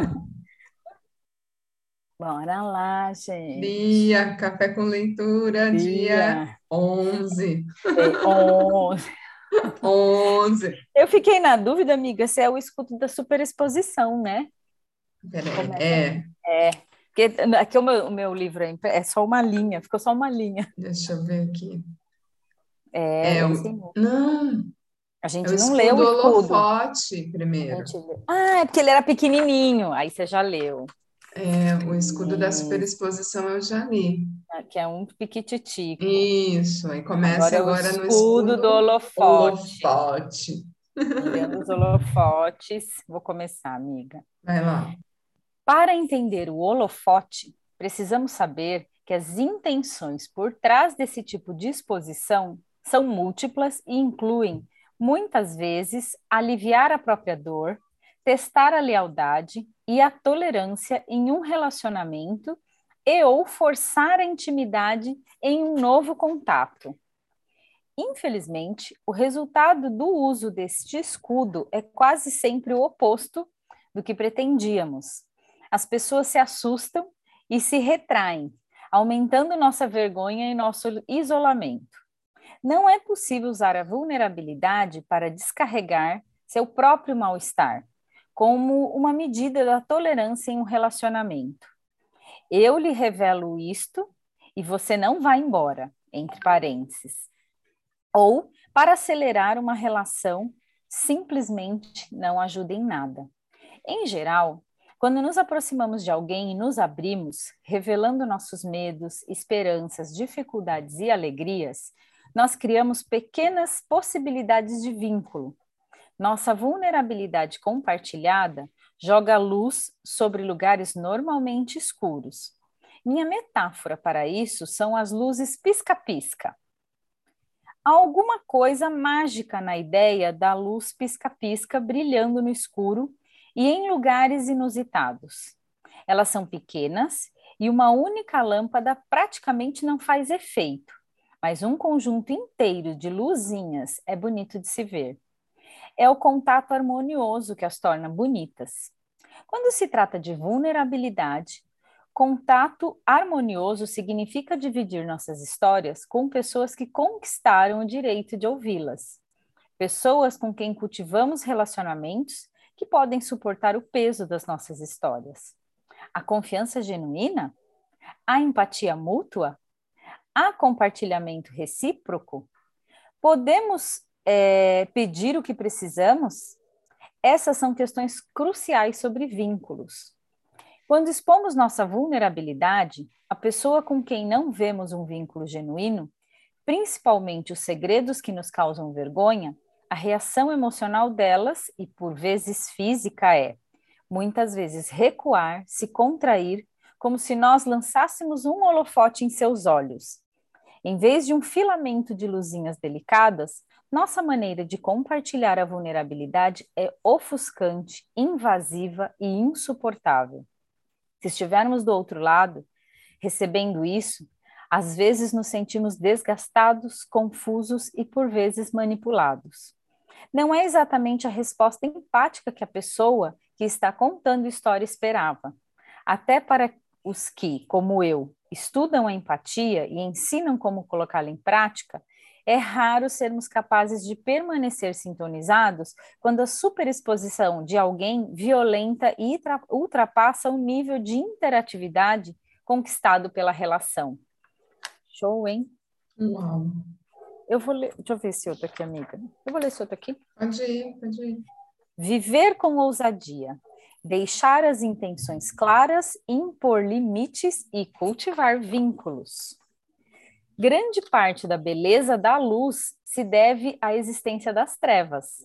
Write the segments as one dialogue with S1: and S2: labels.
S1: Bora lá, gente.
S2: Dia, café com leitura, dia, dia 11.
S1: É 11.
S2: 11.
S1: Eu fiquei na dúvida, amiga, se é o escudo da superexposição, né?
S2: Peraí, é.
S1: É. Porque aqui o meu, o meu livro é, é só uma linha, ficou só uma linha.
S2: Deixa eu ver aqui.
S1: É,
S2: É o...
S1: assim,
S2: Não,
S1: a gente
S2: é o
S1: não leu o
S2: escudo holofote primeiro.
S1: Ah, é porque ele era pequenininho, aí você já leu.
S2: É, o escudo da superexposição eu já li.
S1: que é um piquititico.
S2: Isso, aí começa
S1: Agora é
S2: agora no
S1: escudo do
S2: escudo
S1: holofote.
S2: holofote.
S1: Olhando os holofotes. Vou começar, amiga.
S2: Vai lá.
S1: Para entender o holofote, precisamos saber que as intenções por trás desse tipo de exposição são múltiplas e incluem, muitas vezes, aliviar a própria dor, testar a lealdade e a tolerância em um relacionamento e ou forçar a intimidade em um novo contato. Infelizmente, o resultado do uso deste escudo é quase sempre o oposto do que pretendíamos. As pessoas se assustam e se retraem, aumentando nossa vergonha e nosso isolamento. Não é possível usar a vulnerabilidade para descarregar seu próprio mal-estar, como uma medida da tolerância em um relacionamento. Eu lhe revelo isto e você não vai embora, entre parênteses. Ou para acelerar uma relação, simplesmente não ajuda em nada. Em geral, quando nos aproximamos de alguém e nos abrimos, revelando nossos medos, esperanças, dificuldades e alegrias, nós criamos pequenas possibilidades de vínculo. Nossa vulnerabilidade compartilhada joga luz sobre lugares normalmente escuros. Minha metáfora para isso são as luzes pisca-pisca. Há alguma coisa mágica na ideia da luz pisca-pisca brilhando no escuro e em lugares inusitados. Elas são pequenas e uma única lâmpada praticamente não faz efeito, mas um conjunto inteiro de luzinhas é bonito de se ver. É o contato harmonioso que as torna bonitas. Quando se trata de vulnerabilidade, contato harmonioso significa dividir nossas histórias com pessoas que conquistaram o direito de ouvi-las. Pessoas com quem cultivamos relacionamentos que podem suportar o peso das nossas histórias. A confiança genuína? A empatia mútua? Há compartilhamento recíproco? Podemos é, pedir o que precisamos? Essas são questões cruciais sobre vínculos. Quando expomos nossa vulnerabilidade, a pessoa com quem não vemos um vínculo genuíno, principalmente os segredos que nos causam vergonha, a reação emocional delas, e por vezes física, é muitas vezes recuar, se contrair, como se nós lançássemos um holofote em seus olhos. Em vez de um filamento de luzinhas delicadas, nossa maneira de compartilhar a vulnerabilidade é ofuscante, invasiva e insuportável. Se estivermos do outro lado, recebendo isso, às vezes nos sentimos desgastados, confusos e por vezes manipulados. Não é exatamente a resposta empática que a pessoa que está contando história esperava. Até para os que, como eu, estudam a empatia e ensinam como colocá-la em prática, é raro sermos capazes de permanecer sintonizados quando a superexposição de alguém violenta e ultrapassa o nível de interatividade conquistado pela relação. Show, hein?
S2: Uau.
S1: Eu vou ler, deixa eu ver esse outro aqui, amiga. Eu vou ler esse outro aqui.
S2: Pode ir, pode ir.
S1: Viver com ousadia, deixar as intenções claras, impor limites e cultivar vínculos. Grande parte da beleza da luz se deve à existência das trevas.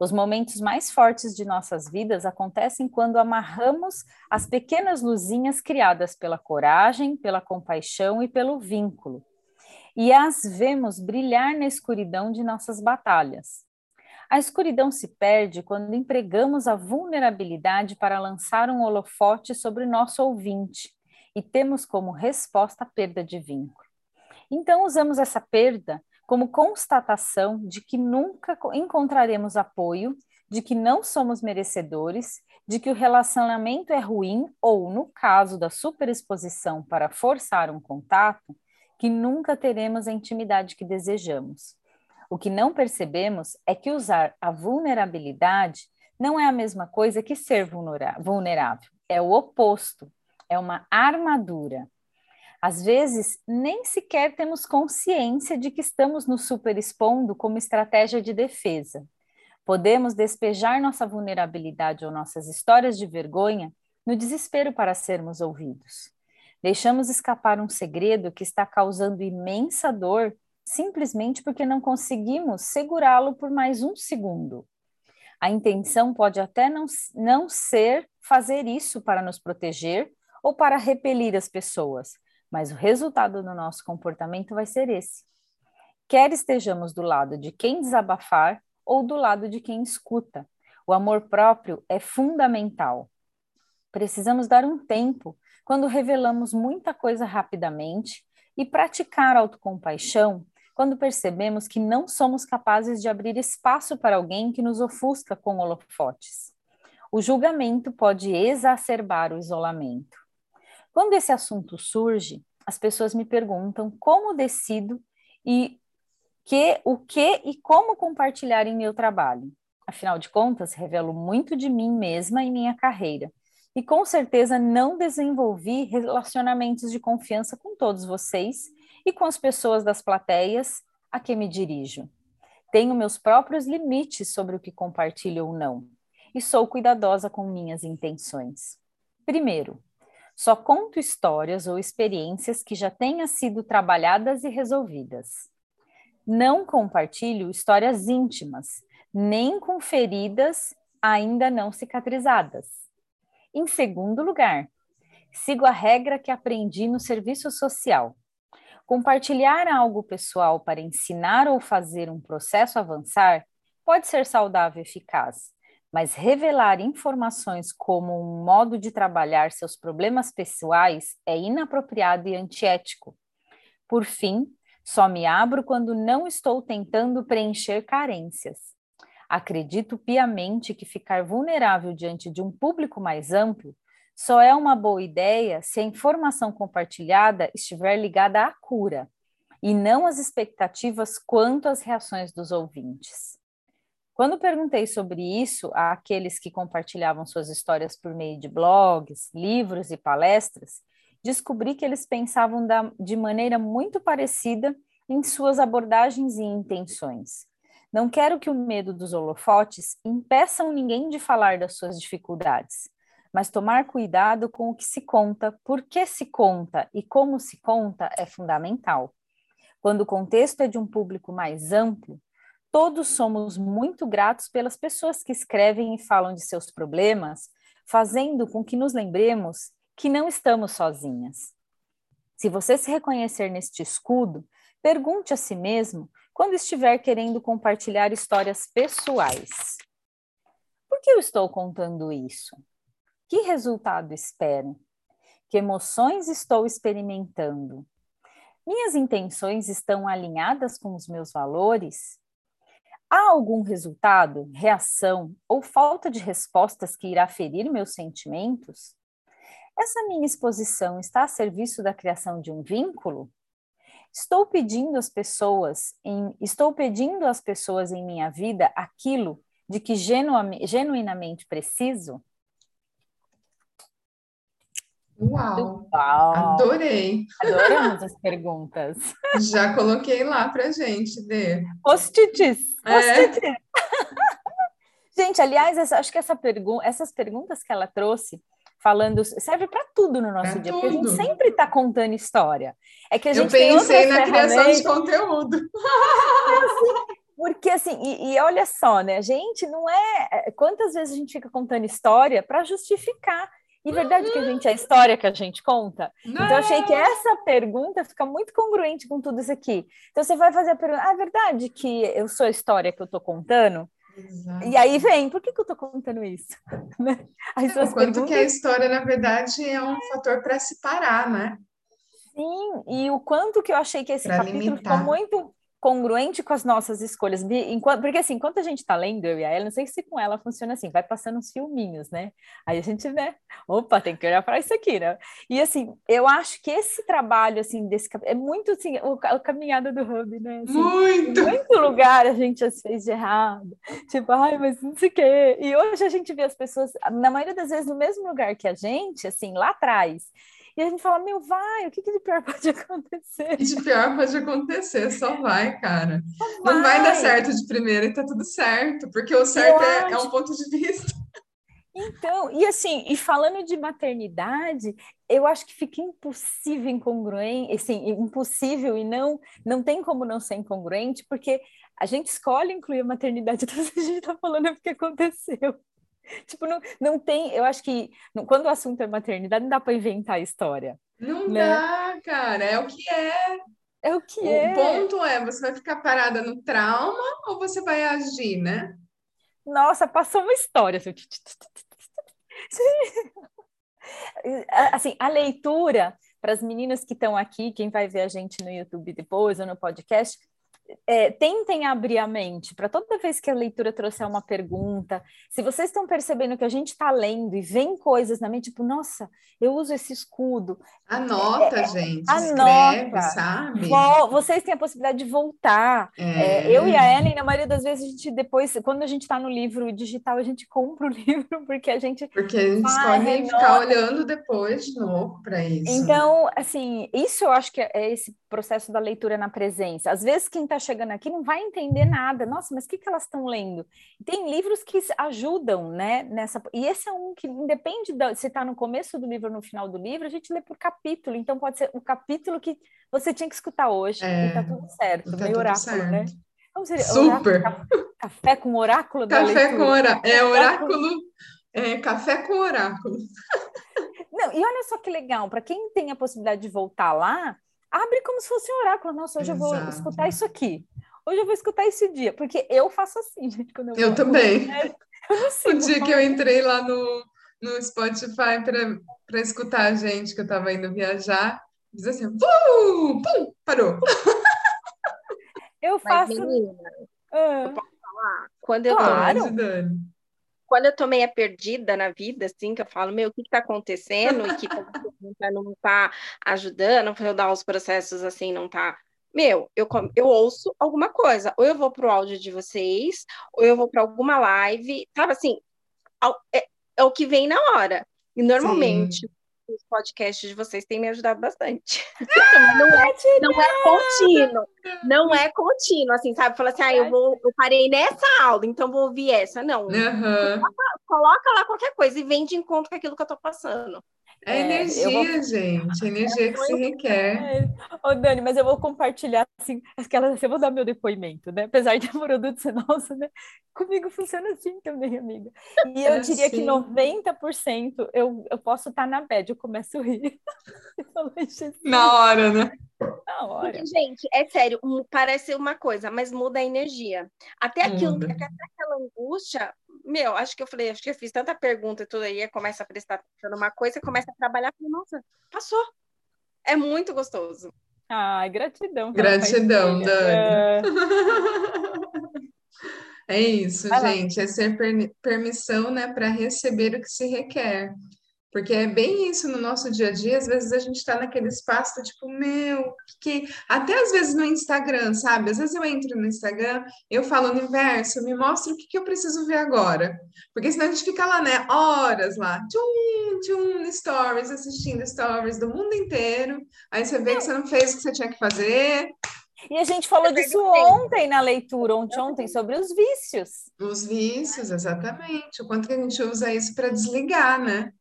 S1: Os momentos mais fortes de nossas vidas acontecem quando amarramos as pequenas luzinhas criadas pela coragem, pela compaixão e pelo vínculo, e as vemos brilhar na escuridão de nossas batalhas. A escuridão se perde quando empregamos a vulnerabilidade para lançar um holofote sobre nosso ouvinte e temos como resposta a perda de vínculo. Então, usamos essa perda como constatação de que nunca encontraremos apoio, de que não somos merecedores, de que o relacionamento é ruim ou, no caso da superexposição para forçar um contato, que nunca teremos a intimidade que desejamos. O que não percebemos é que usar a vulnerabilidade não é a mesma coisa que ser vulnerável, é o oposto, é uma armadura. Às vezes, nem sequer temos consciência de que estamos nos superexpondo como estratégia de defesa. Podemos despejar nossa vulnerabilidade ou nossas histórias de vergonha no desespero para sermos ouvidos. Deixamos escapar um segredo que está causando imensa dor simplesmente porque não conseguimos segurá-lo por mais um segundo. A intenção pode até não, não ser fazer isso para nos proteger ou para repelir as pessoas, mas o resultado do nosso comportamento vai ser esse. Quer estejamos do lado de quem desabafar ou do lado de quem escuta, o amor próprio é fundamental. Precisamos dar um tempo quando revelamos muita coisa rapidamente e praticar autocompaixão quando percebemos que não somos capazes de abrir espaço para alguém que nos ofusca com holofotes. O julgamento pode exacerbar o isolamento. Quando esse assunto surge, as pessoas me perguntam como decido e que, o que e como compartilhar em meu trabalho. Afinal de contas, revelo muito de mim mesma e minha carreira. E com certeza não desenvolvi relacionamentos de confiança com todos vocês e com as pessoas das plateias a que me dirijo. Tenho meus próprios limites sobre o que compartilho ou não, e sou cuidadosa com minhas intenções. Primeiro, só conto histórias ou experiências que já tenham sido trabalhadas e resolvidas. Não compartilho histórias íntimas, nem com feridas ainda não cicatrizadas. Em segundo lugar, sigo a regra que aprendi no serviço social. Compartilhar algo pessoal para ensinar ou fazer um processo avançar pode ser saudável e eficaz, mas revelar informações como um modo de trabalhar seus problemas pessoais é inapropriado e antiético. Por fim, só me abro quando não estou tentando preencher carências. Acredito piamente que ficar vulnerável diante de um público mais amplo só é uma boa ideia se a informação compartilhada estiver ligada à cura e não às expectativas quanto às reações dos ouvintes. Quando perguntei sobre isso àqueles que compartilhavam suas histórias por meio de blogs, livros e palestras, descobri que eles pensavam da, de maneira muito parecida em suas abordagens e intenções. Não quero que o medo dos holofotes impeçam ninguém de falar das suas dificuldades, mas tomar cuidado com o que se conta, por que se conta e como se conta é fundamental. Quando o contexto é de um público mais amplo, Todos somos muito gratos pelas pessoas que escrevem e falam de seus problemas, fazendo com que nos lembremos que não estamos sozinhas. Se você se reconhecer neste escudo, pergunte a si mesmo quando estiver querendo compartilhar histórias pessoais. Por que eu estou contando isso? Que resultado espero? Que emoções estou experimentando? Minhas intenções estão alinhadas com os meus valores? Há algum resultado, reação ou falta de respostas que irá ferir meus sentimentos? Essa minha exposição está a serviço da criação de um vínculo? Estou pedindo às pessoas em, estou pedindo às pessoas em minha vida aquilo de que genuinamente preciso?
S2: Uau! Uau! Adorei!
S1: Adoramos as perguntas.
S2: Já coloquei lá para gente, Dê.
S1: Post-its! Post é. gente, aliás, acho que essa pergu essas perguntas que ela trouxe, falando, serve para tudo no nosso pra dia, tudo. porque a gente sempre está contando história. É que a gente
S2: Eu pensei na criação de conteúdo.
S1: assim, porque assim, e, e, olha só, né? A gente não é. é quantas vezes a gente fica contando história para justificar e verdade que a gente é a história que a gente conta? Não. Então, eu achei que essa pergunta fica muito congruente com tudo isso aqui. Então, você vai fazer a pergunta: ah, é verdade que eu sou a história que eu estou contando? Exato. E aí vem, por que, que eu estou contando isso?
S2: Né? As é, o quanto perguntas... que a história, na verdade, é um fator para se parar, né?
S1: Sim, e o quanto que eu achei que esse pra capítulo limitar. ficou muito congruente com as nossas escolhas. Porque assim, enquanto a gente está lendo, eu e a ela, não sei se com ela funciona assim, vai passando uns filminhos, né? Aí a gente, né? Opa, tem que olhar para isso aqui, né? E assim, eu acho que esse trabalho, assim, desse é muito assim, o, a caminhada do Hub, né? Assim,
S2: muito!
S1: Muito lugar a gente as fez de errado. Tipo, ai, mas não sei o quê. E hoje a gente vê as pessoas, na maioria das vezes, no mesmo lugar que a gente, assim, lá atrás. E a gente fala, meu, vai, o que, que de pior pode acontecer? O que
S2: de pior pode acontecer, só vai, cara. Só vai. Não vai dar certo de primeira e tá tudo certo, porque o certo é, é um ponto de vista.
S1: Então, e assim, e falando de maternidade, eu acho que fica impossível incongruente, assim, impossível e não não tem como não ser incongruente, porque a gente escolhe incluir a maternidade, então a gente está falando é porque aconteceu. Tipo, não, não tem. Eu acho que quando o assunto é maternidade, não dá para inventar a história.
S2: Não né? dá, cara. É o que é.
S1: É o que
S2: o
S1: é.
S2: O ponto é: você vai ficar parada no trauma ou você vai agir, né?
S1: Nossa, passou uma história. Assim, assim a leitura para as meninas que estão aqui, quem vai ver a gente no YouTube depois ou no podcast, é, tentem abrir a mente para toda vez que a leitura trouxer uma pergunta. Se vocês estão percebendo que a gente está lendo e vem coisas na mente, tipo, nossa, eu uso esse escudo.
S2: Anota, é, é gente. Anota. Escreve, sabe?
S1: vocês têm a possibilidade de voltar. É. é. eu e a Ellen, na maioria das vezes, a gente depois, quando a gente está no livro digital, a gente compra o livro, porque a gente.
S2: Porque a gente escolhe ficar olhando depois de novo para isso.
S1: Então, assim, isso eu acho que é esse processo da leitura na presença. Às vezes, quem está chegando aqui não vai entender nada. Nossa, mas o que, que elas estão lendo? Tem livros que ajudam, né? Nessa... E esse é um que independe de se está no começo do livro ou no final do livro, a gente lê por capítulo. Então pode ser o capítulo que você tinha que escutar hoje. É, e tá tudo certo. Tá meio oráculo, né? certo. né?
S2: Dizer, Super!
S1: Oráculo, café com oráculo
S2: da Café leitura. com oráculo. É oráculo. É, café com oráculo.
S1: Não, e olha só que legal, para quem tem a possibilidade de voltar lá, abre como se fosse um oráculo. Nossa, hoje Exato. eu vou escutar isso aqui. Hoje eu vou escutar esse dia, porque eu faço assim, gente. Quando eu,
S2: eu também. Eu o dia que eu entrei lá no, no Spotify para escutar a gente, que eu estava indo viajar, diz assim, pum, pum, parou.
S1: Eu faço. Mas, menina,
S3: ah. eu posso falar? Quando eu claro. tô quando eu tô meio perdida na vida, assim, que eu falo, meu, o que, que tá acontecendo? E que tá, não tá ajudando, eu dar os processos assim, não tá. Meu, eu, eu ouço alguma coisa, ou eu vou pro áudio de vocês, ou eu vou para alguma live, sabe assim, é, é, o que vem na hora. E normalmente Sim os podcasts de vocês têm me ajudado bastante. não, é, não é contínuo. Não é contínuo, assim, sabe? Fala assim, ah, eu, vou, eu parei nessa aula, então vou ouvir essa. Não.
S2: Uhum.
S3: Coloca, coloca, lá qualquer coisa e vem de encontro com aquilo que eu tô passando.
S2: É, energia, vou... gente, energia que se requer. É.
S1: Ô, Dani, mas eu vou compartilhar assim, aquelas, assim, eu vou dar meu depoimento, né? Apesar de produto ser nosso, né? Comigo funciona assim também, amiga. E eu é diria assim. que 90% eu, eu posso estar na bed, eu começo a rir.
S2: na hora, né?
S1: Hora.
S3: Porque, gente, é sério, parece uma coisa, mas muda a energia. Até aquilo, até aquela angústia meu, acho que eu falei, acho que eu fiz tanta pergunta e tudo aí, começa a prestar atenção numa coisa, começa a trabalhar, falei, nossa, passou. É muito gostoso.
S1: Ai, gratidão.
S2: Gratidão, Dani. É, é isso, Vai gente, lá. é ser per permissão, né, para receber o que se requer. Porque é bem isso no nosso dia a dia, às vezes a gente está naquele espaço, tipo, meu, que até às vezes no Instagram, sabe? Às vezes eu entro no Instagram, eu falo, universo, me mostra o que, que eu preciso ver agora. Porque senão a gente fica lá, né, horas lá, tchum, tchum, stories, assistindo stories do mundo inteiro. Aí você vê que você não fez o que você tinha que fazer.
S1: E a gente falou disso ontem na leitura, ontem, ontem, sobre os vícios.
S2: Os vícios, exatamente. O quanto que a gente usa isso para desligar, né?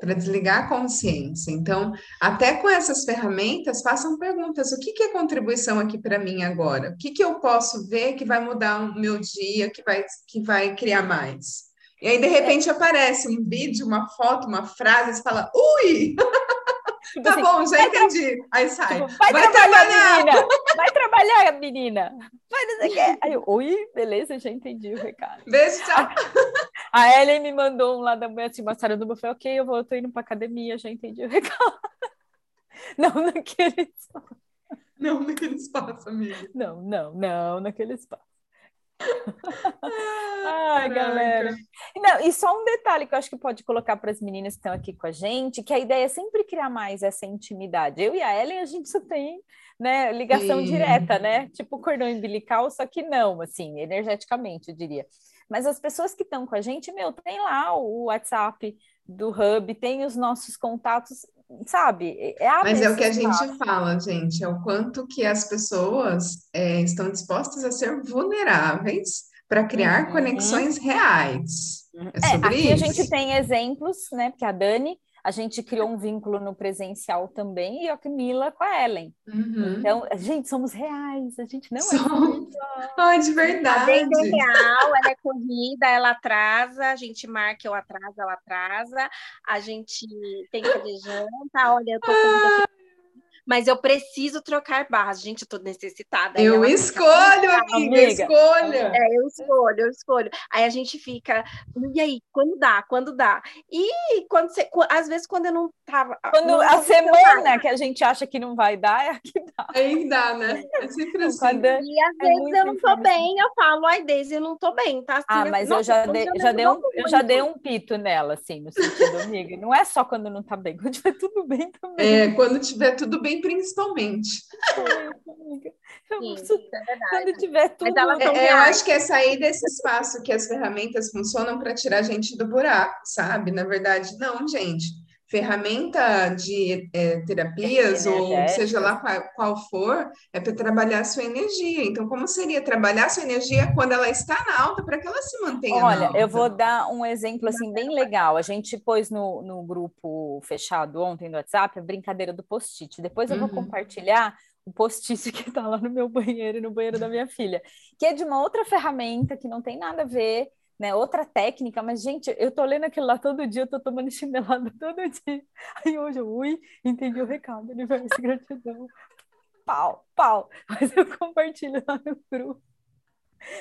S2: Para desligar a consciência. Então, até com essas ferramentas, façam perguntas: o que, que é contribuição aqui para mim agora? O que, que eu posso ver que vai mudar o meu dia, que vai, que vai criar mais? E aí, de repente, aparece um vídeo, uma foto, uma frase, você fala, ui! Tipo tá assim, bom, já entendi. Tra... Aí sai.
S1: Tipo, vai, vai, trabalhar, trabalhar, menina! Vai trabalhar, menina! Vai, não sei o quê. Aí eu, oi, beleza, já entendi o recado.
S2: Beijo, tchau.
S1: A Ellen me mandou um lá da manhã, assim, uma do buffet, ok, eu vou, eu tô indo pra academia, já entendi o recado. Não naquele
S2: Não naquele espaço, amiga.
S1: Não, não, não naquele espaço. Ai, galera. Não, e só um detalhe que eu acho que pode colocar para as meninas que estão aqui com a gente, que a ideia é sempre criar mais essa intimidade. Eu e a Ellen, a gente só tem né, ligação Sim. direta, né? Tipo cordão umbilical, só que não, assim, energeticamente, eu diria. Mas as pessoas que estão com a gente, meu, tem lá o WhatsApp do Hub, tem os nossos contatos, sabe?
S2: É Mas é o que a gente fala, gente, é o quanto que as pessoas é, estão dispostas a ser vulneráveis para criar uhum. conexões reais.
S1: É, é sobre aqui isso. a gente tem exemplos, né? Porque a Dani a gente criou um vínculo no presencial também, e a Camila com a Ellen. Uhum. Então, gente, somos reais, a gente não
S2: somos. é. Ai, de verdade. A
S3: Dani é real, ela é corrida, ela atrasa, a gente marca, eu atraso, ela atrasa, a gente tem que fazer janta, olha, eu tô com mas eu preciso trocar barras. Gente, eu tô necessitada.
S2: Eu escolho, amiga, amiga, escolha.
S3: É, eu escolho, eu escolho. Aí a gente fica, e aí, quando dá, quando dá? E quando você, às vezes, quando eu não tava.
S1: Quando
S3: não
S1: a semana que a gente acha que não vai dar, é a que dá.
S2: Aí dá, né? É sempre assim.
S3: Quando, e às é vezes eu não tô bem, eu falo, ai, Deise, eu não tô bem, tá? Assim,
S1: ah, mas eu já, dei, já, dei um, eu já dei um pito nela, assim, no sentido, amiga. Não é só quando não tá bem, quando tiver tudo bem também.
S2: É, quando tiver tudo bem principalmente.
S3: Sim, é
S1: Quando tiver tudo.
S2: É, eu acho que é sair desse espaço que as ferramentas funcionam para tirar a gente do buraco, sabe? Na verdade, não, gente. Ferramenta de é, terapias, ou seja lá qual, qual for, é para trabalhar a sua energia. Então, como seria trabalhar a sua energia quando ela está na alta, para que ela se mantenha
S1: Olha, eu vou dar um exemplo assim bem legal. A gente pôs no, no grupo fechado ontem do WhatsApp a brincadeira do post-it. Depois eu vou uhum. compartilhar o post-it que está lá no meu banheiro e no banheiro da minha filha, que é de uma outra ferramenta que não tem nada a ver né? Outra técnica, mas, gente, eu tô lendo aquilo lá todo dia, eu tô tomando chinelada todo dia. Aí hoje eu, ui, entendi o recado, universo, gratidão. Pau, pau. Mas eu compartilho lá no grupo.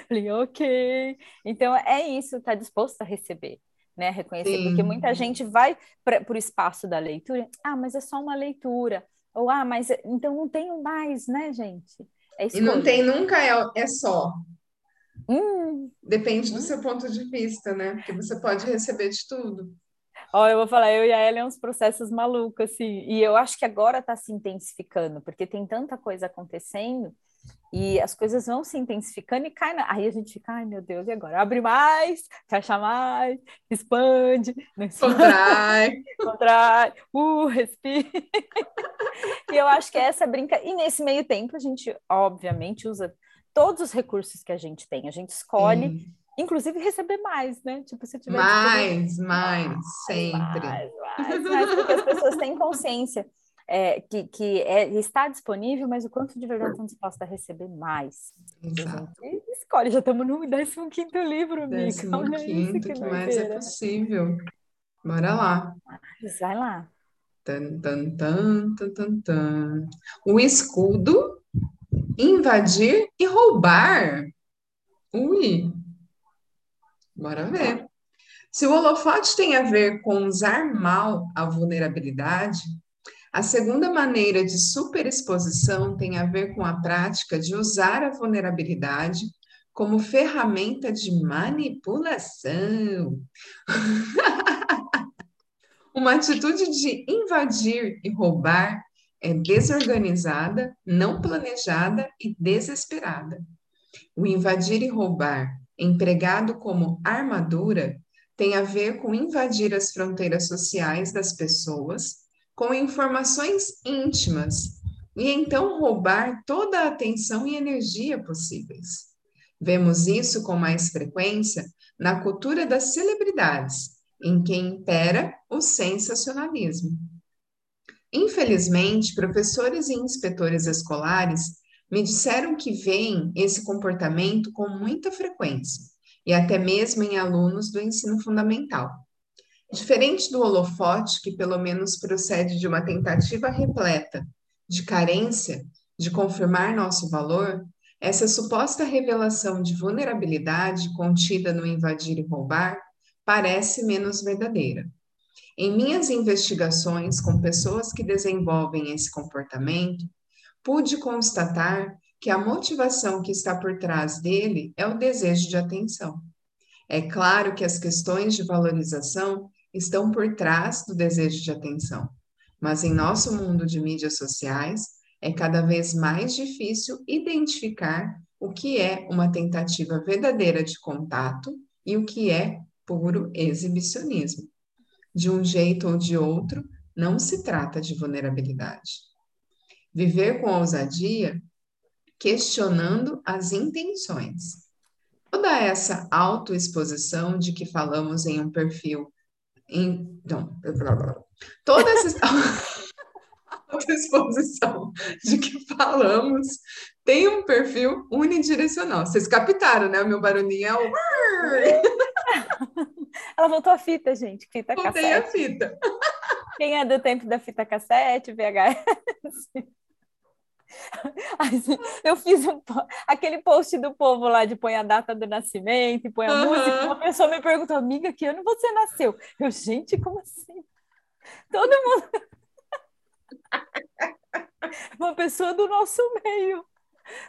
S1: Falei, ok. Então é isso, tá disposto a receber, né? Reconhecer, Sim. porque muita gente vai para o espaço da leitura, ah, mas é só uma leitura. Ou, ah, mas então não tenho mais, né, gente?
S2: É e não tem nunca, é, é só. Hum. Depende do hum. seu ponto de vista, né? Porque você pode receber de tudo.
S1: Ó, eu vou falar, eu e a Ellen é uns processos malucos, assim, e eu acho que agora está se intensificando, porque tem tanta coisa acontecendo, e as coisas vão se intensificando e cai na... Aí a gente fica, ai meu Deus, e agora? Abre mais, fecha mais, expande,
S2: contrai,
S1: contrai, uh, respira. e eu acho que é essa brinca. E nesse meio tempo a gente, obviamente, usa todos os recursos que a gente tem. A gente escolhe, Sim. inclusive, receber mais, né? Tipo, se tiver.
S2: Mais, mais, sempre.
S1: Mais, mais, mais, porque as pessoas têm consciência. É, que, que é, está disponível, mas o quanto de verdade estão dispostos a receber mais.
S2: Exato.
S1: escolhe, já estamos no 15 livro, amiga.
S2: 15 Olha quinto, que, que mais é possível. Bora lá.
S1: Vai lá.
S2: Tan, tan, tan, tan, tan, tan. O escudo invadir e roubar. Ui, bora ver. Se o holofote tem a ver com usar mal a vulnerabilidade, a segunda maneira de superexposição tem a ver com a prática de usar a vulnerabilidade como ferramenta de manipulação. Uma atitude de invadir e roubar é desorganizada, não planejada e desesperada. O invadir e roubar, empregado como armadura, tem a ver com invadir as fronteiras sociais das pessoas com informações íntimas e então roubar toda a atenção e energia possíveis. Vemos isso com mais frequência na cultura das celebridades, em que impera o sensacionalismo. Infelizmente, professores e inspetores escolares me disseram que veem esse comportamento com muita frequência, e até mesmo em alunos do ensino fundamental. Diferente do holofote, que pelo menos procede de uma tentativa repleta de carência de confirmar nosso valor, essa suposta revelação de vulnerabilidade contida no invadir e roubar parece menos verdadeira. Em minhas investigações com pessoas que desenvolvem esse comportamento, pude constatar que a motivação que está por trás dele é o desejo de atenção. É claro que as questões de valorização estão por trás do desejo de atenção, mas em nosso mundo de mídias sociais é cada vez mais difícil identificar o que é uma tentativa verdadeira de contato e o que é puro exibicionismo. De um jeito ou de outro, não se trata de vulnerabilidade. Viver com ousadia, questionando as intenções. Toda essa autoexposição de que falamos em um perfil. Em, não, toda essa autoexposição de que falamos tem um perfil unidirecional. Vocês captaram, né? O meu barulhinho é o.
S1: Ela voltou a fita, gente. Fita
S2: Voltei
S1: cassete.
S2: a fita.
S1: Quem é do tempo da fita cassete, VHS? Eu fiz um, aquele post do povo lá de põe a data do nascimento e põe a uhum. música. Uma pessoa me perguntou, amiga, que ano você nasceu? Eu, gente, como assim? Todo mundo. Uma pessoa do nosso meio. Eu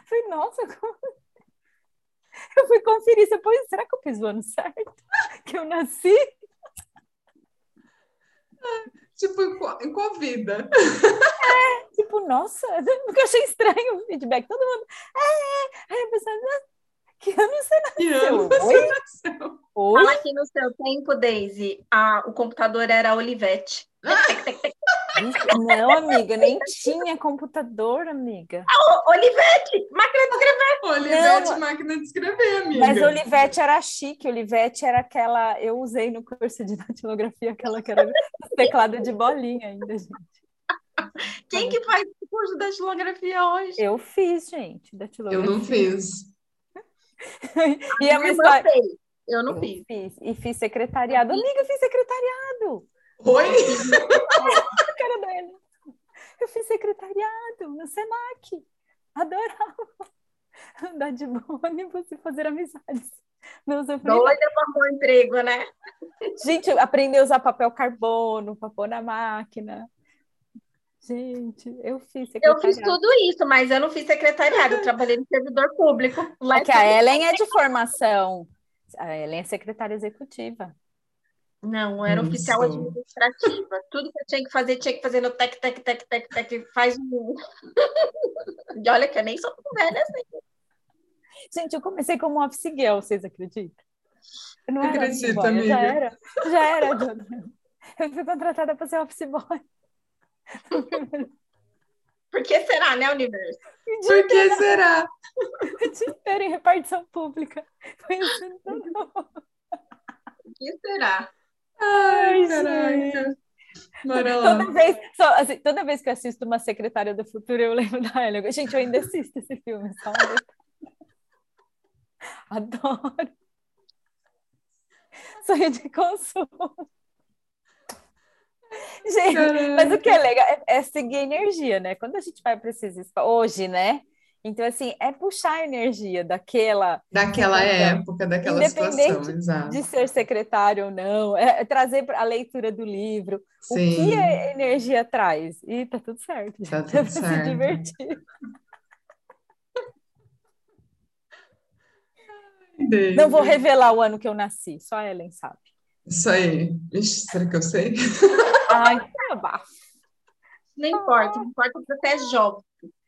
S1: falei, nossa, como... Eu fui conferir, você pôs, será que eu fiz o ano certo? Que eu nasci?
S2: Tipo, em qual, em qual vida?
S1: É, tipo, nossa, porque eu achei estranho o feedback. Todo mundo, é, é, a pessoa, que ano você nasceu? Que ano
S2: você Oi? nasceu?
S3: Oi? Fala que no seu tempo, Daisy, a, o computador era Olivetti.
S1: Não, amiga, nem tinha computador, amiga.
S3: Ah, Olivete, máquina de escrever.
S2: Olivete, Não, máquina de escrever, amiga.
S1: Mas Olivete era chique, Olivete era aquela. Eu usei no curso de datilografia aquela que era teclado de bolinha ainda, gente.
S3: Quem que faz o curso de datilografia hoje?
S1: Eu fiz, gente, datilografia.
S2: Eu não fiz.
S1: E é uma história.
S3: Eu não fiz.
S1: fiz. E fiz secretariado. Amiga, eu fiz secretariado.
S2: Oi?
S1: A cara dele. Eu fiz secretariado no Senac. Adorava andar de ônibus e fazer amizades.
S3: Meus Doida para bom emprego, né?
S1: Gente, aprender a usar papel carbono pôr na máquina. Gente, eu fiz
S3: secretariado. Eu fiz tudo isso, mas eu não fiz secretariado, eu trabalhei no servidor público.
S1: Lá é que a Ellen é de formação. A Ellen é secretária executiva.
S3: Não, era Isso. oficial administrativa. Tudo que eu tinha que fazer, tinha que fazer no tec, tec, tec, tec, tec, faz um. e olha que eu nem sou tão velha assim.
S1: Gente, eu comecei como office girl, vocês acreditam?
S2: Eu não Acredito, amiga.
S1: Já era, já era. Eu fui contratada para ser office boy.
S3: Por que será, né, universo?
S2: Por que será?
S1: O dia inteiro em repartição pública. Pensando, não.
S3: Por que será?
S2: Ai, caraca.
S1: Toda vez, só, assim, toda vez que eu assisto uma secretária do futuro, eu lembro da Ellen. Gente, eu ainda assisto esse filme, só Adoro. Sonho de consumo. Gente, Caraca. mas o que é legal é, é, seguir a energia, né? Quando a gente vai para esses hoje, né? Então, assim, é puxar a energia daquela...
S2: Daquela época, daquela situação, exato.
S1: de ser secretário ou não, é, é trazer a leitura do livro, Sim. o que a energia traz. E tá tudo certo.
S2: Tá tudo certo. se
S1: divertir. Não vou revelar o ano que eu nasci, só Ellen sabe.
S2: Isso aí. Ixi, será que eu sei?
S1: Ai,
S3: Não importa, não importa que você é jovem.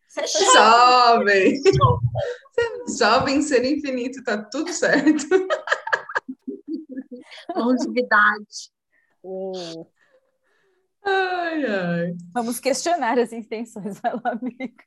S2: Você é jovem. jovem. jovem, ser infinito, tá tudo certo.
S3: Longevidade.
S2: Oh. Ai, ai.
S1: Vamos questionar as intenções, vai lá, amiga.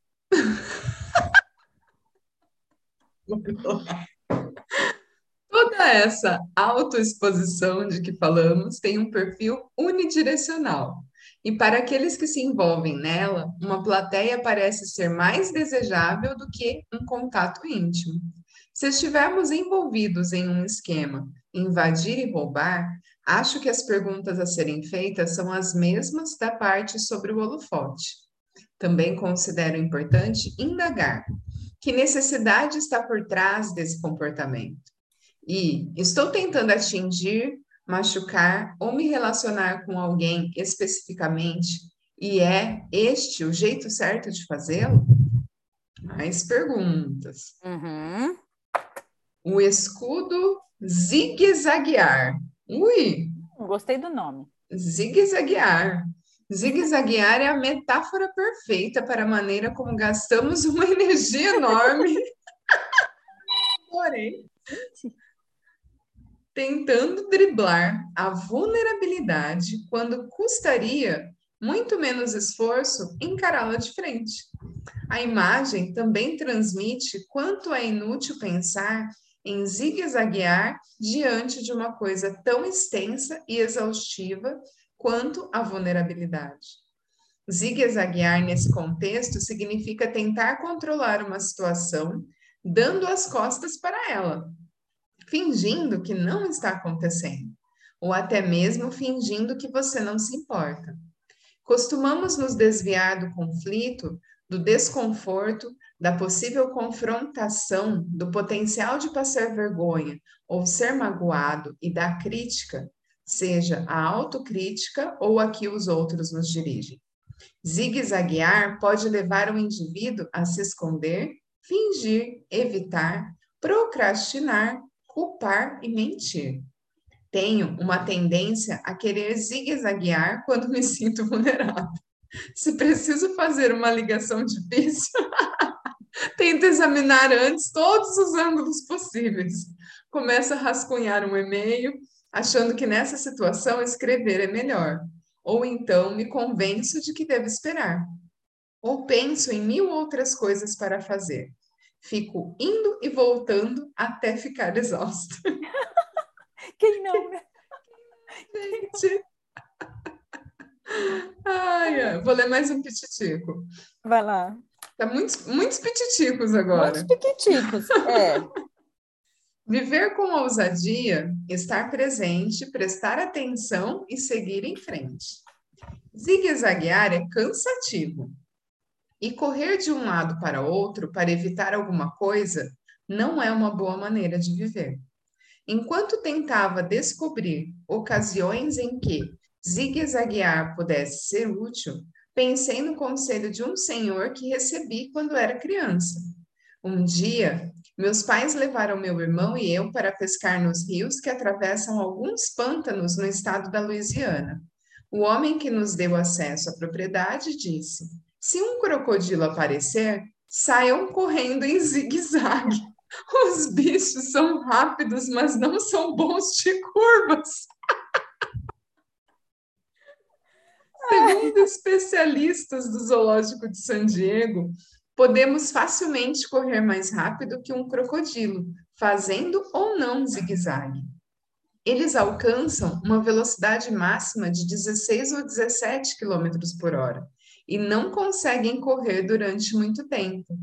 S2: Toda essa autoexposição de que falamos tem um perfil unidirecional. E para aqueles que se envolvem nela, uma plateia parece ser mais desejável do que um contato íntimo. Se estivermos envolvidos em um esquema, invadir e roubar, acho que as perguntas a serem feitas são as mesmas da parte sobre o holofote. Também considero importante indagar que necessidade está por trás desse comportamento. E estou tentando atingir machucar ou me relacionar com alguém especificamente e é este o jeito certo de fazê-lo? Mais perguntas.
S1: Uhum.
S2: O escudo zigue-zaguear. Ui!
S1: Gostei do nome.
S2: Zigue-zaguear. Zigue-zaguear é a metáfora perfeita para a maneira como gastamos uma energia enorme. Porém, tentando driblar a vulnerabilidade quando custaria muito menos esforço encará-la de frente. A imagem também transmite quanto é inútil pensar em zigue-zaguear diante de uma coisa tão extensa e exaustiva quanto a vulnerabilidade. Zigue-zaguear nesse contexto significa tentar controlar uma situação dando as costas para ela, fingindo que não está acontecendo, ou até mesmo fingindo que você não se importa. Costumamos nos desviar do conflito, do desconforto, da possível confrontação, do potencial de passar vergonha ou ser magoado e da crítica seja a autocrítica ou a que os outros nos dirigem. Zigue-zaguear pode levar o indivíduo a se esconder, fingir, evitar, procrastinar, culpar e mentir. Tenho uma tendência a querer zigue-zaguear quando me sinto vulnerável. Se preciso fazer uma ligação difícil, tento examinar antes todos os ângulos possíveis. Começo a rascunhar um e-mail, achando que nessa situação escrever é melhor, ou então me convenço de que devo esperar, ou penso em mil outras coisas para fazer. Fico indo e voltando até ficar exausta.
S1: Quem não, né?
S2: Gente. Ai, ai, vou ler mais um pititico.
S1: Vai lá.
S2: Tá muitos, muitos pititicos agora.
S1: Muitos pititicos, é.
S2: Viver com ousadia, estar presente, prestar atenção e seguir em frente. Zigue-zaguear é cansativo. E correr de um lado para outro para evitar alguma coisa não é uma boa maneira de viver. Enquanto tentava descobrir ocasiões em que zigue-zaguear pudesse ser útil, pensei no conselho de um senhor que recebi quando era criança. Um dia, meus pais levaram meu irmão e eu para pescar nos rios que atravessam alguns pântanos no estado da Louisiana. O homem que nos deu acesso à propriedade disse: se um crocodilo aparecer, saiam correndo em zigue-zague. Os bichos são rápidos, mas não são bons de curvas. Segundo especialistas do Zoológico de San Diego, podemos facilmente correr mais rápido que um crocodilo, fazendo ou não zigue-zague. Eles alcançam uma velocidade máxima de 16 ou 17 km por hora e não conseguem correr durante muito tempo.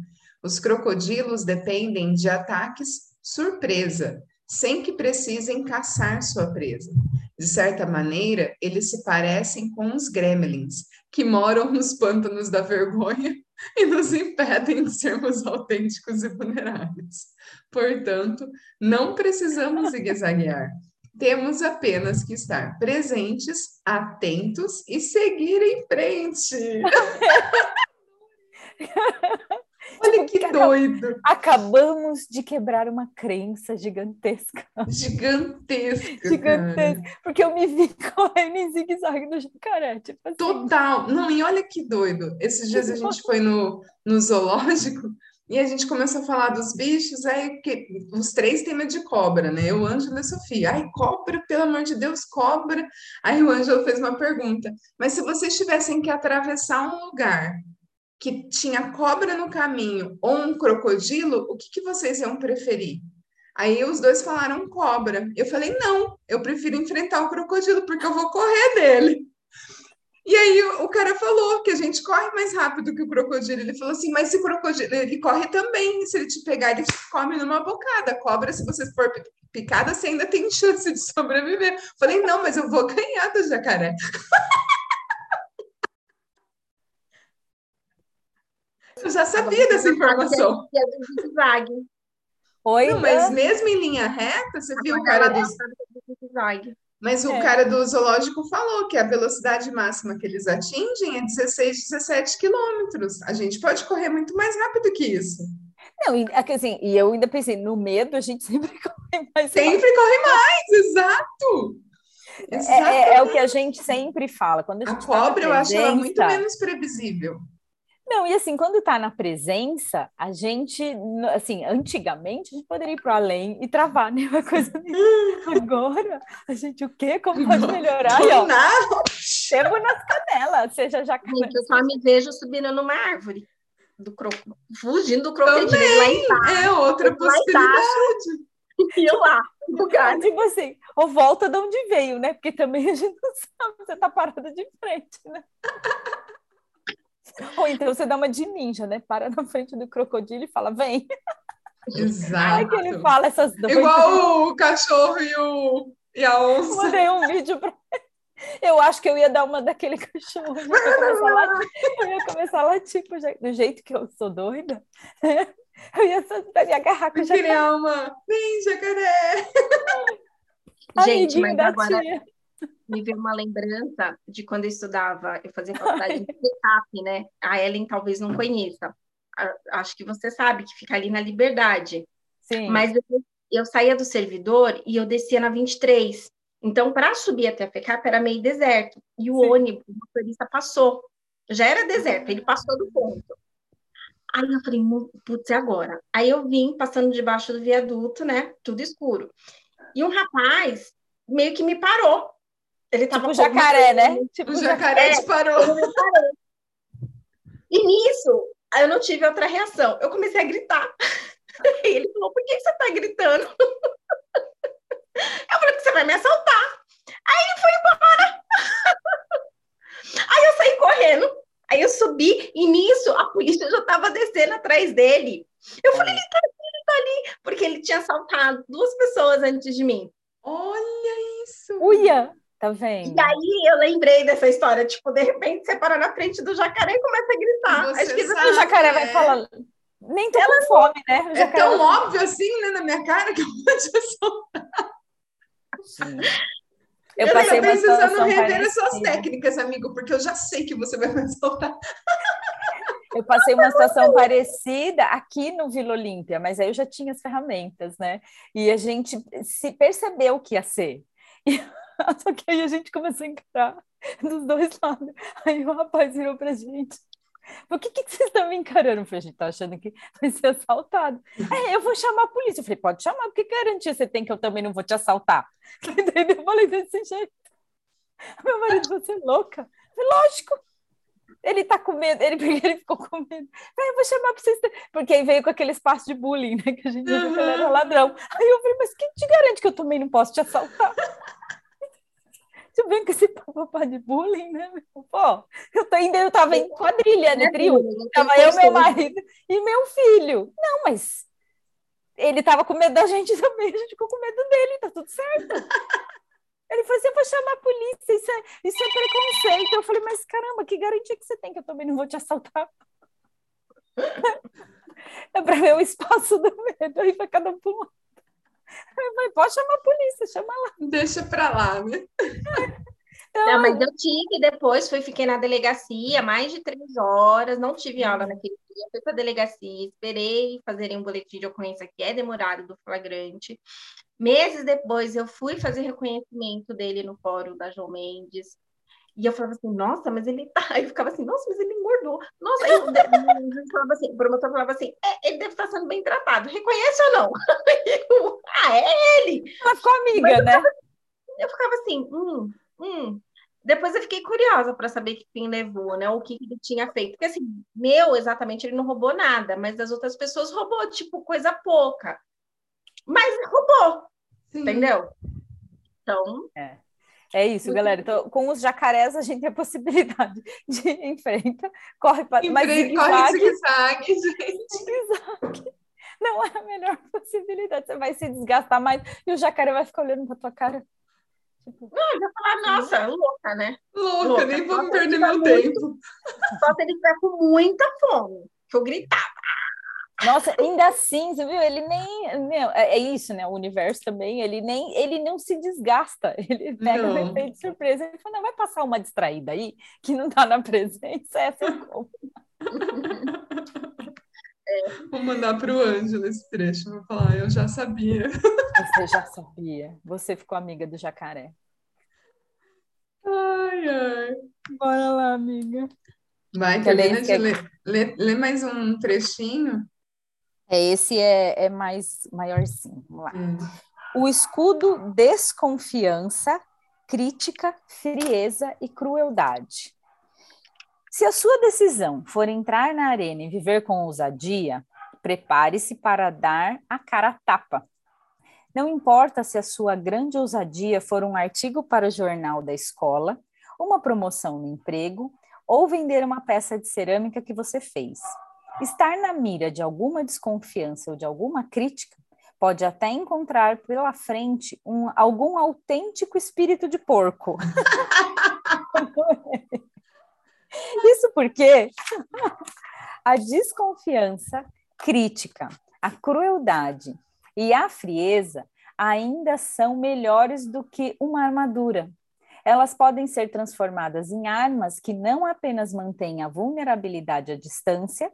S2: Os crocodilos dependem de ataques surpresa, sem que precisem caçar sua presa. De certa maneira, eles se parecem com os gremlins, que moram nos pântanos da vergonha e nos impedem de sermos autênticos e vulneráveis. Portanto, não precisamos zigue-zaguear. Temos apenas que estar presentes, atentos e seguir em frente. Olha que doido!
S1: Acabamos de quebrar uma crença gigantesca.
S2: Gigantesca.
S1: Gigantesca. Cara. Porque eu me vi correndo em zigue-zague no jacaré. Tipo assim.
S2: Total. Não, e olha que doido. Esses dias a gente foi no, no zoológico e a gente começou a falar dos bichos, aí que os três têm medo de cobra, né? Eu, Ângelo e Sofia. Ai, cobra, pelo amor de Deus, cobra. Aí o Ângelo fez uma pergunta. Mas se vocês tivessem que atravessar um lugar que tinha cobra no caminho ou um crocodilo, o que, que vocês iam preferir? Aí os dois falaram cobra. Eu falei, não, eu prefiro enfrentar o crocodilo, porque eu vou correr dele. E aí o, cara falou que a gente corre mais rápido que o crocodilo. Ele falou assim, mas se o crocodilo, ele corre também. Se ele te pegar, ele te come numa bocada. Cobra, se você for picada, você ainda tem chance de sobreviver. Falei, não, mas eu vou ganhar do jacaré. Eu já sabia dessa informação.
S3: É
S2: Oi, não, mas mesmo em linha reta, você viu o cara do zigue-zague? Mas o é. cara do zoológico falou que a velocidade máxima que eles atingem é 16, 17 quilômetros. A gente pode correr muito mais rápido que isso.
S1: Não, e, é assim, e eu ainda pensei, no medo a gente sempre corre mais.
S2: Sempre rápido. corre mais, exato.
S1: É, é, é, o que a gente sempre fala. Quando a, gente
S2: a cobra, presença, eu acho ela muito menos previsível.
S1: Não, e assim, quando está na presença, a gente, assim, antigamente a gente poderia ir para além e travar, né? Uma coisa agora, a gente, o quê? Como pode melhorar?
S2: Não,
S1: Temos nas canelas, seja já
S3: Gente, eu só me vejo subindo numa árvore, do cro... fugindo do crocodilo lá.
S2: É outra possibilidade.
S3: E eu lá, lugar.
S1: Tipo assim, ou volta de onde veio, né? Porque também a gente não sabe, você tá parada de frente, né? Ou então você dá uma de ninja, né? Para na frente do crocodilo e fala, vem.
S2: Exato.
S1: É que ele fala essas duas.
S2: Igual o cachorro e, o, e a onça.
S1: Mandei um vídeo para eu acho que eu ia dar uma daquele cachorro. Eu ia começar a latir, eu ia começar a latir do jeito que eu sou doida. Eu ia me agarrar com o jacaré.
S2: Criar uma. Vem, jacaré!
S3: Gente, mas agora, tia me veio uma lembrança de quando eu estudava, eu fazia faculdade de PECAP, né? A Ellen talvez não conheça. Acho que você sabe que fica ali na Liberdade.
S1: Sim.
S3: Mas eu, eu saía do servidor e eu descia na 23. Então, para subir até a FECAP era meio deserto. E o Sim. ônibus, o motorista passou. Já era deserto, ele passou do ponto. Aí eu falei, putz, e agora? Aí eu vim passando debaixo do viaduto, né? Tudo escuro. E um rapaz meio que me parou.
S1: Ele tava tipo jacaré, né?
S2: Tipo o jacaré te parou.
S3: E nisso, eu não tive outra reação. Eu comecei a gritar. E ele falou: por que você tá gritando? Eu falei: porque você vai me assaltar. Aí ele foi embora. Aí eu saí correndo. Aí eu subi e nisso a polícia já estava descendo atrás dele. Eu falei: ele tá ali, ele tá ali. Porque ele tinha assaltado duas pessoas antes de mim.
S2: Olha isso!
S1: Uia! Tá vendo?
S3: E aí eu lembrei dessa história, tipo, de repente você para na frente do jacaré e começa a gritar.
S1: Você Acho que sabe, o jacaré vai falar. Nem tô Ela com fome, né?
S2: é tão óbvio assim, né, na minha cara que eu vou te.
S1: Eu, eu passei
S2: uma precisando rever as suas técnicas, amigo, porque eu já sei que você vai me soltar.
S1: Eu passei uma situação parecida aqui no Vila Olímpia, mas aí eu já tinha as ferramentas, né? E a gente se percebeu que ia ser. E Só que aí a gente começou a encarar dos dois lados. Aí o rapaz virou pra gente. Por que, que vocês estão me encarando? Eu falei, a gente tá achando que vai ser assaltado. É, eu vou chamar a polícia. Eu falei, pode chamar, porque garantia você tem que eu também não vou te assaltar? Entendeu? Eu falei desse jeito. Meu marido, você é louca? Eu falei, lógico. Ele tá com medo, ele, ele ficou com medo. eu vou chamar pra vocês. Porque aí veio com aquele espaço de bullying, né? Que a gente achou que ele era ladrão. Aí eu falei, mas quem te garante que eu também não posso te assaltar? Você vem com esse papo de bullying, né? Pô, eu ainda, eu tava em quadrilha, né, trio? Tava eu, meu marido e meu filho. Não, mas ele tava com medo da gente também, a gente ficou com medo dele, tá tudo certo. Ele falou assim: eu vou chamar a polícia, isso é, isso é preconceito. Eu falei, mas caramba, que garantia que você tem que eu também não vou te assaltar? é para ver o espaço do medo, aí foi cada um falei, pode chamar a polícia, chama lá.
S2: Deixa pra lá, né?
S3: Então... Não, mas eu tive depois, fui, fiquei na delegacia mais de três horas, não tive aula naquele dia, fui para a delegacia, esperei fazerem um boletim de ocorrência que é demorado do flagrante. Meses depois, eu fui fazer reconhecimento dele no fórum da João Mendes. E eu falava assim, nossa, mas ele tá. Aí eu ficava assim, nossa, mas ele engordou. Nossa, aí eu, falava assim, o promotor falava assim, é, ele deve estar sendo bem tratado, reconhece ou não? Eu, ah, é ele!
S1: Ela ficou amiga, eu né?
S3: Ficava, eu ficava assim, hum, hum. Depois eu fiquei curiosa para saber que fim levou, né? O que ele tinha feito. Porque assim, meu, exatamente, ele não roubou nada, mas das outras pessoas roubou, tipo, coisa pouca. Mas roubou, Sim. entendeu? Então.
S1: É. É isso, galera. Então, com os jacarés, a gente tem a possibilidade de enfrenta, corre para
S2: mais zigue-zague. zigue-zague, gente.
S1: Zigue-zague. Não é a melhor possibilidade. Você vai se desgastar mais e o jacaré vai ficar olhando para tua cara.
S3: Tipo, não, vai falar, nossa, louca, né?
S2: Louca, louca. nem vamos perder meu muito, tempo.
S3: Só se ele estiver com muita fome, que eu gritava.
S1: Nossa, ainda assim, você viu? Ele nem. Meu, é, é, isso, né? O universo também, ele nem ele não se desgasta. Ele pega não. o efeito de surpresa. Ele fala: não, vai passar uma distraída aí que não tá na presença, essa é como.
S2: É. Vou mandar para o Ângelo esse trecho. Vou falar, eu já sabia.
S1: Você já sabia. Você ficou amiga do jacaré.
S2: Ai, ai.
S1: Bora lá, amiga.
S2: Vai, termina de ler. Lê mais um trechinho.
S1: É, esse é, é mais maiorzinho. Vamos lá. Hum. O escudo desconfiança, crítica, frieza e crueldade. Se a sua decisão for entrar na arena e viver com ousadia, prepare-se para dar a cara a tapa. Não importa se a sua grande ousadia for um artigo para o jornal da escola, uma promoção no emprego ou vender uma peça de cerâmica que você fez. Estar na mira de alguma desconfiança ou de alguma crítica pode até encontrar pela frente um, algum autêntico espírito de porco. Isso porque a desconfiança crítica, a crueldade e a frieza ainda são melhores do que uma armadura. Elas podem ser transformadas em armas que não apenas mantêm a vulnerabilidade à distância,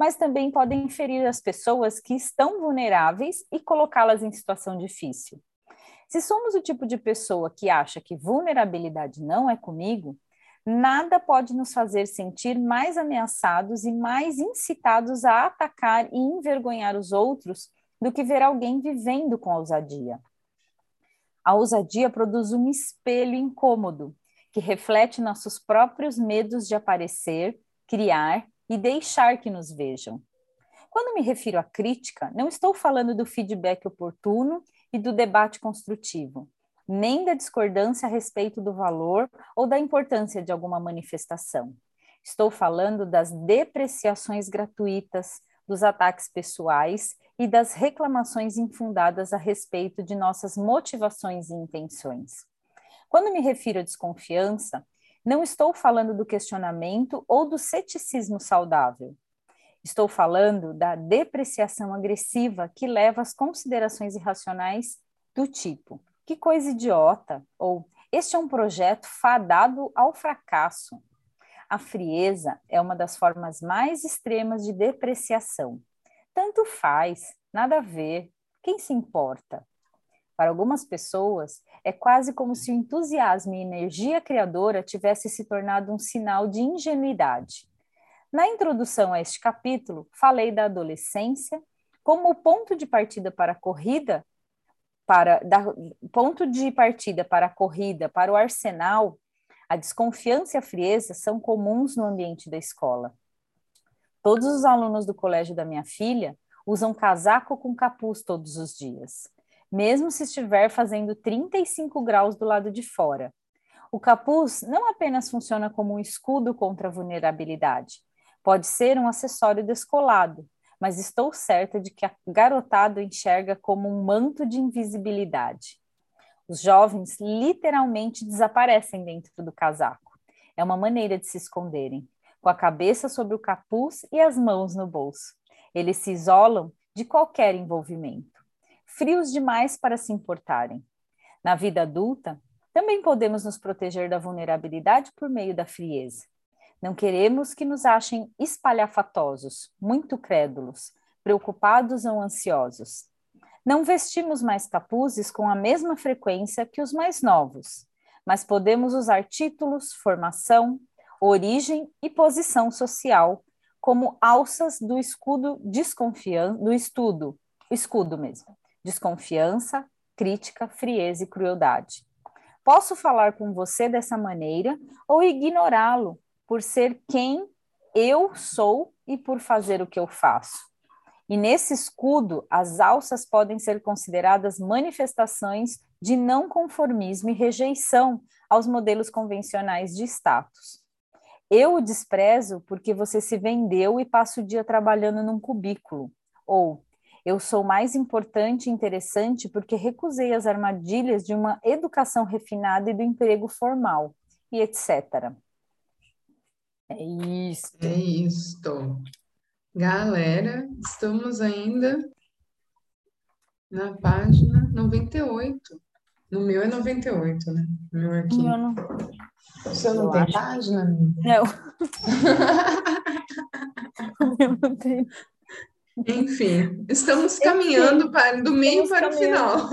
S1: mas também podem ferir as pessoas que estão vulneráveis e colocá-las em situação difícil. Se somos o tipo de pessoa que acha que vulnerabilidade não é comigo, nada pode nos fazer sentir mais ameaçados e mais incitados a atacar e envergonhar os outros do que ver alguém vivendo com ousadia. A ousadia produz um espelho incômodo que reflete nossos próprios medos de aparecer, criar e deixar que nos vejam. Quando me refiro à crítica, não estou falando do feedback oportuno e do debate construtivo nem da discordância a respeito do valor ou da importância de alguma manifestação. Estou falando das depreciações gratuitas, dos ataques pessoais e das reclamações infundadas a respeito de nossas motivações e intenções. Quando me refiro à desconfiança, não estou falando do questionamento ou do ceticismo saudável. Estou falando da depreciação agressiva que leva às considerações irracionais do tipo: que coisa idiota! Ou este é um projeto fadado ao fracasso. A frieza é uma das formas mais extremas de depreciação. Tanto faz, nada a ver, quem se importa? Para algumas pessoas, é quase como se o entusiasmo e energia criadora tivesse se tornado um sinal de ingenuidade. Na introdução a este capítulo, falei da adolescência como o ponto de partida para a corrida para dar ponto de partida para a corrida, para o arsenal, a desconfiança e a frieza são comuns no ambiente da escola. Todos os alunos do colégio da minha filha usam casaco com capuz todos os dias, mesmo se estiver fazendo 35 graus do lado de fora. O capuz não apenas funciona como um escudo contra a vulnerabilidade, pode ser um acessório descolado, mas estou certa de que a garotada enxerga como um manto de invisibilidade. Os jovens literalmente desaparecem dentro do casaco. É uma maneira de se esconderem, com a cabeça sobre o capuz e as mãos no bolso. Eles se isolam de qualquer envolvimento, frios demais para se importarem. Na vida adulta, também podemos nos proteger da vulnerabilidade por meio da frieza. Não queremos que nos achem espalhafatosos, muito crédulos, preocupados ou ansiosos. Não vestimos mais capuzes com a mesma frequência que os mais novos, mas podemos usar títulos, formação, origem e posição social como alças do escudo desconfiança, do estudo, escudo mesmo, desconfiança, crítica, frieza e crueldade. Posso falar com você dessa maneira ou ignorá-lo por ser quem eu sou e por fazer o que eu faço. E nesse escudo, as alças podem ser consideradas manifestações de não conformismo e rejeição aos modelos convencionais de status. Eu o desprezo porque você se vendeu e passa o dia trabalhando num cubículo. Ou eu sou mais importante e interessante porque recusei as armadilhas de uma educação refinada e do emprego formal, e etc. É isso.
S2: É isto. Galera, estamos ainda na página 98. No meu é 98, né? No meu aqui.
S1: Eu não...
S2: O seu não eu tem acho. página?
S1: Não. o meu não tem.
S2: Enfim, estamos caminhando Enfim, para, do meio para o final.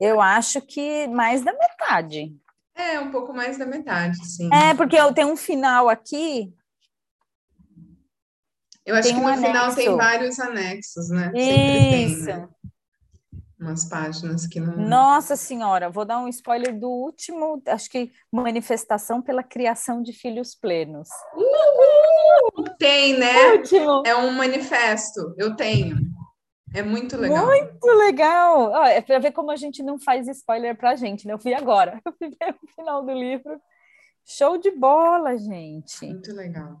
S1: Eu acho que mais da metade.
S2: É, um pouco mais da metade, sim.
S1: É, porque eu tenho um final aqui.
S2: Eu acho que no final tem vários anexos, né?
S1: Isso. Tem, né?
S2: Umas páginas que não.
S1: Nossa Senhora, vou dar um spoiler do último, acho que manifestação pela criação de filhos plenos.
S2: Uhul! Tem, né? Último. É um manifesto, eu tenho. É muito legal.
S1: Muito legal. Oh, é para ver como a gente não faz spoiler para a gente, né? Eu fui agora, eu fui ver o final do livro. Show de bola, gente.
S2: Muito legal.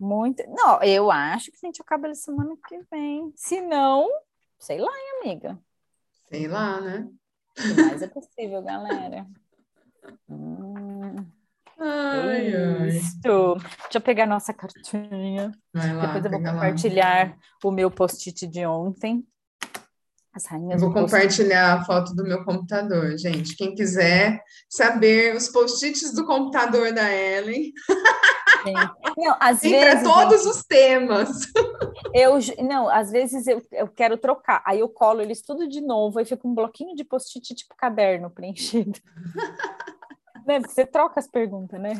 S1: Muito. Não, eu acho que a gente acaba ele semana que vem. Se não, sei lá, hein, amiga.
S2: Sei lá, né?
S1: O mais é possível, galera. Hum.
S2: Ai, ai.
S1: Isso. Deixa eu pegar nossa cartinha.
S2: Lá,
S1: Depois eu vou compartilhar lá. o meu post-it de ontem.
S2: As rainhas eu vou compartilhar a foto do meu computador, gente. Quem quiser saber os post-its do computador da Ellen.
S1: Não, às vezes.
S2: para todos os temas.
S1: Eu, não, às vezes eu, eu quero trocar, aí eu colo eles tudo de novo, aí fica um bloquinho de post-it tipo caderno preenchido. né? Porque você troca as perguntas, né?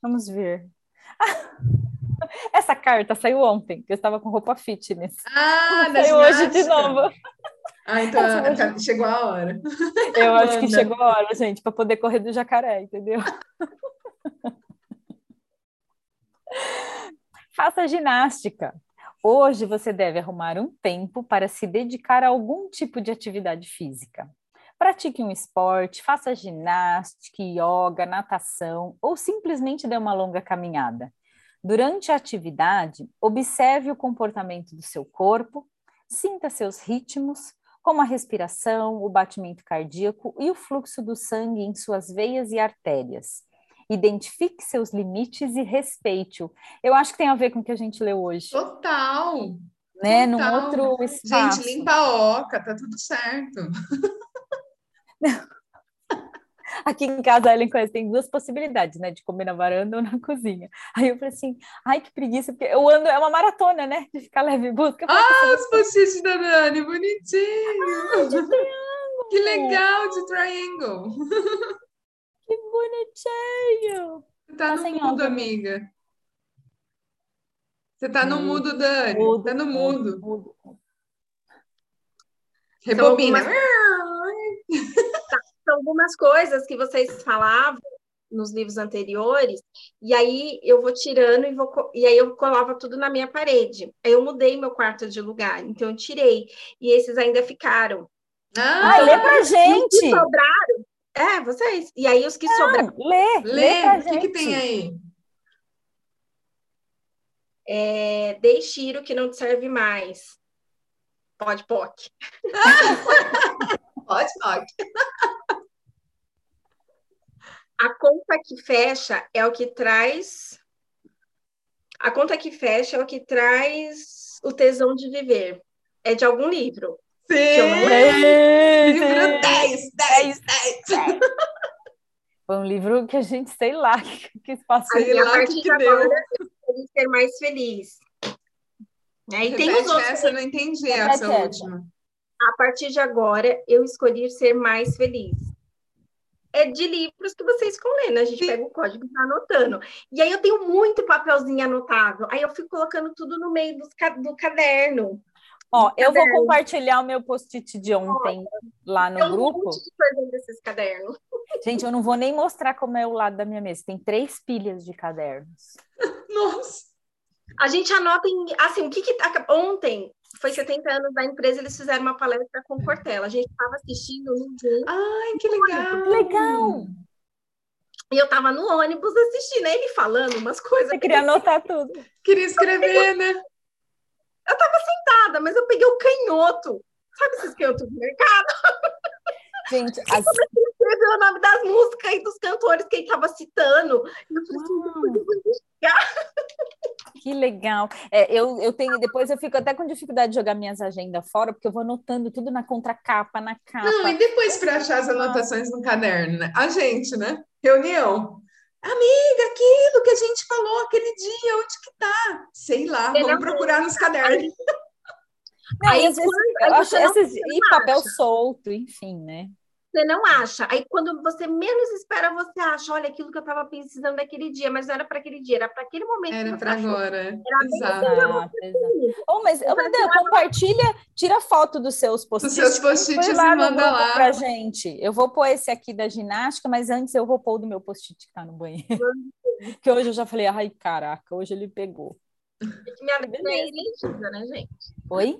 S1: Vamos ver. Essa carta saiu ontem, que eu estava com roupa fitness.
S2: Ah,
S1: saiu hoje de novo.
S2: Ah, então a, chegou a hora.
S1: Eu acho que chegou a hora, gente, para poder correr do jacaré, entendeu? Faça ginástica. Hoje você deve arrumar um tempo para se dedicar a algum tipo de atividade física. Pratique um esporte, faça ginástica, yoga, natação ou simplesmente dê uma longa caminhada. Durante a atividade, observe o comportamento do seu corpo, sinta seus ritmos, como a respiração, o batimento cardíaco e o fluxo do sangue em suas veias e artérias. Identifique seus limites e respeite-o. Eu acho que tem a ver com o que a gente leu hoje.
S2: Total.
S1: Né? Total. Num outro espaço.
S2: Gente, limpa a oca, tá tudo certo.
S1: Aqui em casa, a Ellen conhece, tem duas possibilidades, né? De comer na varanda ou na cozinha. Aí eu falei assim, ai, que preguiça, porque eu ando, é uma maratona, né? De ficar leve em busca.
S2: Ah, os post da Dani, bonitinho!
S1: Ah, de triângulo!
S2: Que legal, de triangle!
S1: Que bonitinho!
S2: Você tá, tá no mudo, áudio. amiga. Você tá no mudo, Dani. Mudo, tá no mudo. mudo. Rebobina. São
S3: algumas... Tá, são algumas coisas que vocês falavam nos livros anteriores, e aí eu vou tirando e vou e aí eu colava tudo na minha parede. Aí eu mudei meu quarto de lugar, então eu tirei e esses ainda ficaram.
S1: Ah, lê pra gente.
S3: sobraram, é, vocês. E aí os que sobraram.
S1: Lê,
S2: lê. lê o que, que, tem aí?
S3: É, Deixiro que não te serve mais. Pode, poc.
S2: pode, poc.
S3: A conta que fecha é o que traz. A conta que fecha é o que traz o tesão de viver. É de algum livro.
S2: Sim! Livro 10, 10, 10.
S1: Foi um livro que a gente, sei lá, que, que espaço
S3: Aí, a partir de agora, eu ser mais feliz.
S2: É, e tem os outros. Essa eu não entendi, essa última.
S3: A partir de agora, eu escolhi ser mais feliz. É de livros que vocês ficam lendo, a gente Sim. pega o código e tá anotando. E aí eu tenho muito papelzinho anotado, aí eu fico colocando tudo no meio do, do caderno.
S1: Ó, eu vou compartilhar o meu post-it de ontem lá no grupo. Um monte de
S3: coisa desses cadernos.
S1: Gente, eu não vou nem mostrar como é o lado da minha mesa. Tem três pilhas de cadernos.
S2: Nossa!
S3: A gente anota em. Assim, o que que. Tá, ontem foi 70 anos da empresa, eles fizeram uma palestra com Cortella. A gente estava assistindo no
S2: dia. Ai, que legal!
S1: Legal!
S3: E eu estava no ônibus assistindo, ele falando umas coisas.
S1: Você queria anotar tudo.
S2: Queria escrever, né?
S3: Eu tava sentada, mas eu peguei o canhoto. Sabe esses canhotos do mercado?
S1: Gente,
S3: as... eu comecei a escrever o nome das músicas e dos cantores que ele tava citando. Eu falei assim,
S1: Que Que legal. É, eu, eu tenho, depois eu fico até com dificuldade de jogar minhas agendas fora, porque eu vou anotando tudo na contracapa, na capa.
S2: Não, e depois para achar as anotações no caderno, né? A gente, né? Reunião. Amiga, aquilo que a gente falou aquele dia, onde que tá? Sei lá, vamos procurar nos cadernos.
S1: Não, aí, às vezes, eu acho esses, e papel solto, enfim, né?
S3: Você não acha. Aí, quando você menos espera, você acha, olha, aquilo que eu estava precisando naquele dia, mas não era para aquele dia, era para aquele momento.
S2: Era para agora.
S3: Era exato. exato.
S1: Oh, mas, oh, Mandel, compartilha, tira foto dos seus post-its.
S2: Dos seus post-its e manda lá.
S1: Pra gente. Eu vou pôr esse aqui da ginástica, mas antes eu vou pôr o do meu post-it que está no banheiro. que hoje eu já falei, ai, caraca, hoje ele pegou.
S3: É que minha letra é ilegível, né, gente?
S1: Oi?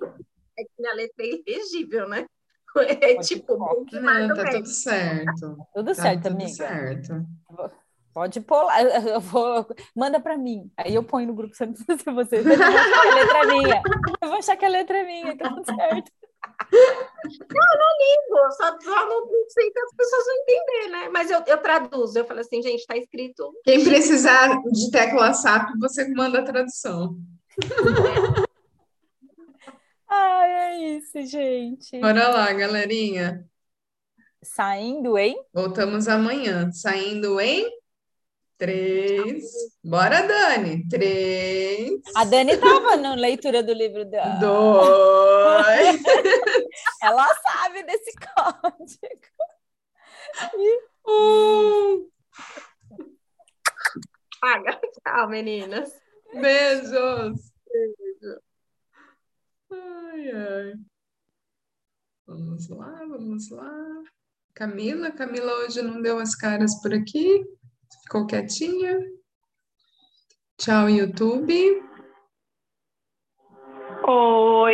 S3: É que minha letra é ilegível, né? É tipo,
S2: não, tá tudo certo.
S1: Tudo tá certo, tudo amiga. Certo. Pode pôr lá, eu vou, manda para mim. Aí eu ponho no grupo, você não precisa ser você. Eu vou achar que a letra é minha. Eu vou achar que a letra é minha, tá tudo certo.
S3: Não, não ligo, só, só não sei que as pessoas vão entender, né? Mas eu, eu traduzo, eu falo assim, gente, tá escrito.
S2: Quem precisar de tecla SAP, você manda a tradução.
S1: É. Ai, é isso, gente.
S2: Bora lá, galerinha.
S1: Saindo em?
S2: Voltamos amanhã. Saindo em? Três. Bora, Dani. Três.
S1: A Dani estava na leitura do livro dela.
S2: Dois.
S1: Ela sabe desse código.
S2: E um.
S3: Paga. Tchau, meninas.
S2: Beijos. Ai, ai. Vamos lá, vamos lá. Camila, Camila hoje não deu as caras por aqui, ficou quietinha. Tchau, YouTube.
S3: Oi.